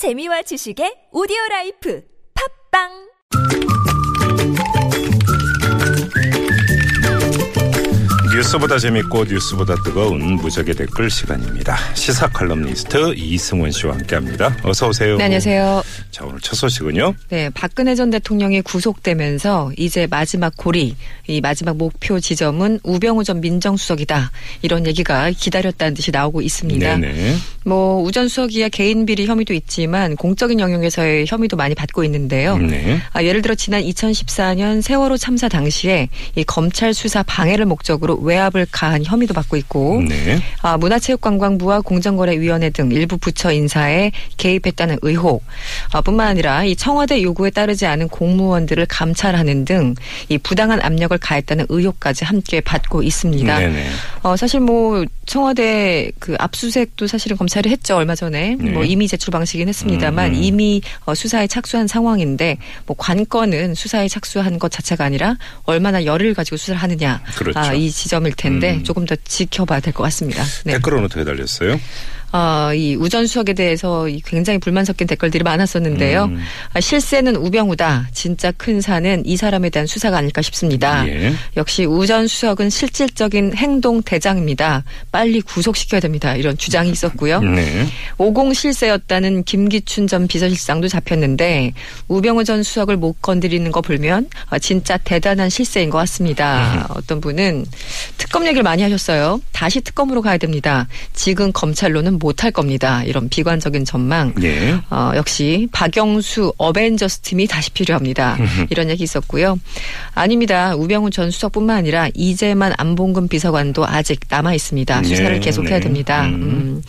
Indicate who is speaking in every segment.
Speaker 1: 재미와 지식의 오디오 라이프. 팟빵
Speaker 2: 뉴스보다 재밌고 뉴스보다 뜨거운 무적의 댓글 시간입니다. 시사 칼럼니스트 이승원 씨와 함께합니다. 어서 오세요.
Speaker 3: 네, 안녕하세요.
Speaker 2: 자 오늘 첫 소식은요.
Speaker 3: 네, 박근혜 전 대통령이 구속되면서 이제 마지막 고리, 이 마지막 목표 지점은 우병우 전 민정수석이다. 이런 얘기가 기다렸다는 듯이 나오고 있습니다.
Speaker 2: 네네.
Speaker 3: 뭐 우전 수석이야 개인 비리 혐의도 있지만 공적인 영역에서의 혐의도 많이 받고 있는데요.
Speaker 2: 네.
Speaker 3: 아, 예를 들어 지난 2014년 세월호 참사 당시에 이 검찰 수사 방해를 목적으로 외압을 가한 혐의도 받고 있고
Speaker 2: 네.
Speaker 3: 아, 문화체육관광부와 공정거래위원회 등 일부 부처 인사에 개입했다는 의혹 아, 뿐만 아니라 이 청와대 요구에 따르지 않은 공무원들을 감찰하는 등 이 부당한 압력을 가했다는 의혹까지 함께 받고 있습니다.
Speaker 2: 네네.
Speaker 3: 어, 사실 뭐 청와대 그 압수수색도 사실은 검찰이 했죠 얼마 전에
Speaker 2: 네.
Speaker 3: 뭐 이미 제출 방식이긴 했습니다만
Speaker 2: 음, 음.
Speaker 3: 이미 어, 수사에 착수한 상황인데 뭐 관건은 수사에 착수한 것 자체가 아니라 얼마나 열을 가지고 수사를 하느냐
Speaker 2: 그렇죠.
Speaker 3: 아, 이 지점일 텐데
Speaker 2: 음.
Speaker 3: 조금 더 지켜봐야 될 것 같습니다. 네.
Speaker 2: 댓글은 어떻게 달렸어요?
Speaker 3: 어, 이 우전 수석에 대해서 이 굉장히 불만 섞인 댓글들이 많았었는데요.
Speaker 2: 음.
Speaker 3: 아, 실세는 우병우다. 진짜 큰 산은 이 사람에 대한 수사가 아닐까 싶습니다.
Speaker 2: 예.
Speaker 3: 역시 우전 수석은 실질적인 행동 대장입니다. 빨리 구속시켜야 됩니다. 이런 주장이 있었고요.
Speaker 2: 네.
Speaker 3: 50 실세였다는 김기춘 전 비서실장도 잡혔는데 우병우 전 수석을 못 건드리는 거 보면 아, 진짜 대단한 실세인 것 같습니다. 어떤 분은 특검 얘기를 많이 하셨어요. 다시 특검으로 가야 됩니다. 지금 검찰로는 못할 겁니다. 이런 비관적인 전망.
Speaker 2: 예.
Speaker 3: 어, 역시 박영수 어벤져스 팀이 다시 필요합니다. 이런 얘기 있었고요. 아닙니다. 우병우 전 수석뿐만 아니라 이재만 안봉근 비서관도 아직 남아 있습니다. 수사를
Speaker 2: 네,
Speaker 3: 계속해야
Speaker 2: 네.
Speaker 3: 됩니다.
Speaker 2: 음.
Speaker 3: 음.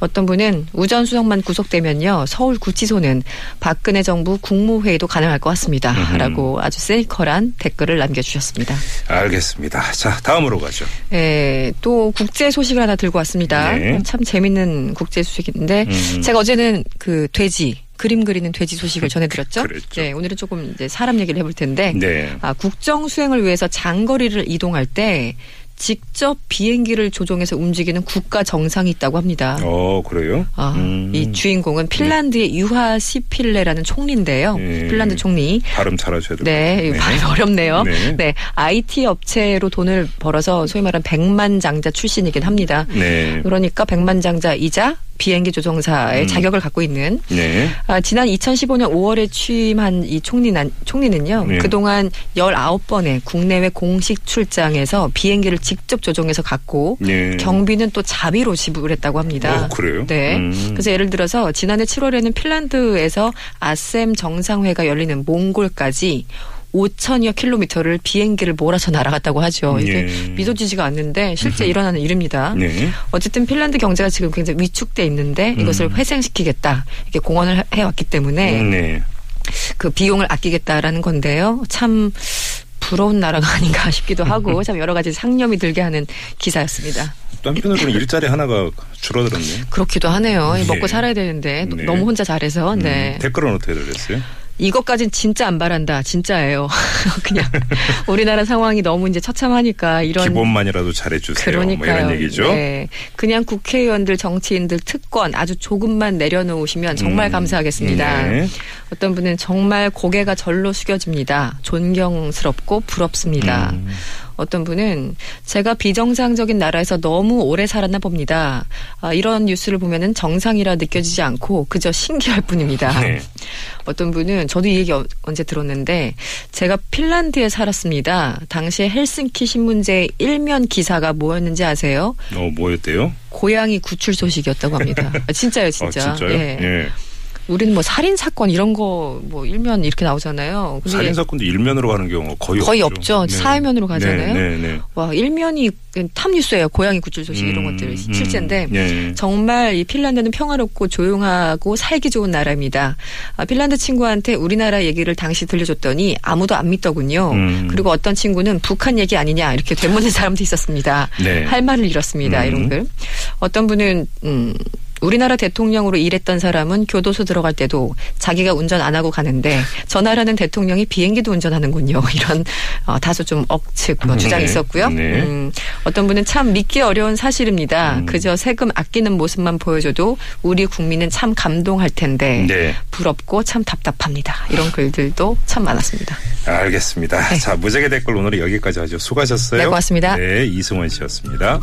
Speaker 3: 어떤 분은 우전 수석만 구속되면요 서울 구치소는 박근혜 정부 국무회의도 가능할 것 같습니다. 라고 아주 세이컬한 댓글을 남겨주셨습니다.
Speaker 2: 알겠습니다. 자 다음으로 가죠.
Speaker 3: 예, 또 국제 소식을 하나 들고 왔습니다.
Speaker 2: 네.
Speaker 3: 참 재밌는 국제 소식인데
Speaker 2: 음.
Speaker 3: 제가 어제는 그 돼지 그림 그리는 돼지 소식을 전해드렸죠.
Speaker 2: 그랬죠.
Speaker 3: 네, 오늘은 조금 이제 사람 얘기를 해볼 텐데
Speaker 2: 네.
Speaker 3: 아, 국정 수행을 위해서 장거리를 이동할 때 직접 비행기를 조종해서 움직이는 국가 정상이 있다고 합니다.
Speaker 2: 어 그래요?
Speaker 3: 아,
Speaker 2: 음.
Speaker 3: 이 주인공은 핀란드의 유하 시필레라는 총리인데요.
Speaker 2: 예.
Speaker 3: 핀란드 총리.
Speaker 2: 발음 잘하셔야 돼요.
Speaker 3: 네, 발음이 어렵네요.
Speaker 2: 네.
Speaker 3: 네. IT 업체로 돈을 벌어서 소위 말하는 백만 장자 출신이긴 합니다.
Speaker 2: 네.
Speaker 3: 그러니까 백만 장자이자 비행기 조종사의
Speaker 2: 음.
Speaker 3: 자격을 갖고 있는
Speaker 2: 네.
Speaker 3: 아, 지난 2015년 5월에 취임한 이 총리는, 총리는요,
Speaker 2: 네.
Speaker 3: 그동안 19번의 국내외 공식 출장에서 비행기를 직접 조종해서 갔고,
Speaker 2: 네.
Speaker 3: 경비는 또 자비로 지불했다고 합니다.
Speaker 2: 어, 그래요?
Speaker 3: 네.
Speaker 2: 음.
Speaker 3: 그래서 예를 들어서 지난해 7월에는 핀란드에서 아셈 정상회가 열리는 몽골까지 5천여 킬로미터를 비행기를 몰아서 날아갔다고 하죠. 이게
Speaker 2: 예.
Speaker 3: 믿어지지가 않는데 실제 일어나는 일입니다.
Speaker 2: 네.
Speaker 3: 어쨌든 핀란드 경제가 지금 굉장히 위축돼 있는데 이것을 회생시키겠다 이렇게 공헌을 해왔기 때문에
Speaker 2: 음, 네.
Speaker 3: 그 비용을 아끼겠다라는 건데요. 참 부러운 나라가 아닌가 싶기도 하고 참 여러 가지 상념이 들게 하는 기사였습니다.
Speaker 2: 또 한편으로는 일자리 하나가 줄어들었네요.
Speaker 3: 그렇기도 하네요.
Speaker 2: 네.
Speaker 3: 먹고 살아야 되는데
Speaker 2: 네.
Speaker 3: 너무 혼자 잘해서 네.
Speaker 2: 음, 댓글은 어떻게 달렸어요?
Speaker 3: 이것까진 진짜 안 바란다. 진짜예요. 그냥 우리나라 상황이 너무 이제 처참하니까 이런
Speaker 2: 기본만이라도 잘해주세요. 뭐
Speaker 3: 그러니까요.
Speaker 2: 이런 얘기죠.
Speaker 3: 네. 그냥 국회의원들, 정치인들 특권 아주 조금만 내려놓으시면 정말
Speaker 2: 음,
Speaker 3: 감사하겠습니다.
Speaker 2: 네.
Speaker 3: 어떤 분은 정말 고개가 절로 숙여집니다. 존경스럽고 부럽습니다.
Speaker 2: 음.
Speaker 3: 어떤 분은 제가 비정상적인 나라에서 너무 오래 살았나 봅니다. 아, 이런 뉴스를 보면은 정상이라 느껴지지 않고 그저 신기할 뿐입니다.
Speaker 2: 네.
Speaker 3: 어떤 분은 저도 이 얘기 어- 언제 들었는데 제가 핀란드에 살았습니다. 당시에 헬싱키 신문제 일면 기사가 뭐였는지 아세요?
Speaker 2: 어, 뭐였대요?
Speaker 3: 고양이 구출 소식이었다고 합니다. 아, 진짜요, 진짜.
Speaker 2: 어, 진짜요?
Speaker 3: 예.
Speaker 2: 예.
Speaker 3: 우리는 뭐 살인 사건 이런 거 뭐 일면 이렇게 나오잖아요.
Speaker 2: 살인 사건도 일면으로 가는 경우가 거의,
Speaker 3: 거의
Speaker 2: 없죠.
Speaker 3: 없죠. 사회면으로 가잖아요.
Speaker 2: 네, 네, 네.
Speaker 3: 와 일면이 탑 뉴스예요. 고양이 구출 소식 이런
Speaker 2: 음,
Speaker 3: 것들
Speaker 2: 음,
Speaker 3: 실제인데
Speaker 2: 예.
Speaker 3: 정말 이 핀란드는 평화롭고 조용하고 살기 좋은 나라입니다. 아, 핀란드 친구한테 우리나라 얘기를 당시 들려줬더니 아무도 안 믿더군요.
Speaker 2: 음.
Speaker 3: 그리고 어떤 친구는 북한 얘기 아니냐 이렇게 되묻는 사람도 있었습니다.
Speaker 2: 네.
Speaker 3: 할 말을 잃었습니다.
Speaker 2: 음.
Speaker 3: 이런 글. 어떤 분은 음, 우리나라 대통령으로 일했던 사람은 교도소 들어갈 때도 자기가 운전 안 하고 가는데 저 나라는 대통령이 비행기도 운전하는군요. 이런 어, 다소 좀 억측 뭐 주장이
Speaker 2: 네.
Speaker 3: 있었고요.
Speaker 2: 네.
Speaker 3: 음, 어떤 분은 참 믿기 어려운 사실입니다.
Speaker 2: 음.
Speaker 3: 그저 세금 아끼는 모습만 보여줘도 우리 국민은 참 감동할 텐데
Speaker 2: 네.
Speaker 3: 부럽고 참 답답합니다. 이런 글들도 참 많았습니다.
Speaker 2: 알겠습니다.
Speaker 3: 네.
Speaker 2: 자, 무적의 댓글 오늘은 여기까지 하죠. 수고하셨어요.
Speaker 3: 네, 고맙습니다.
Speaker 2: 네, 이승원 씨였습니다.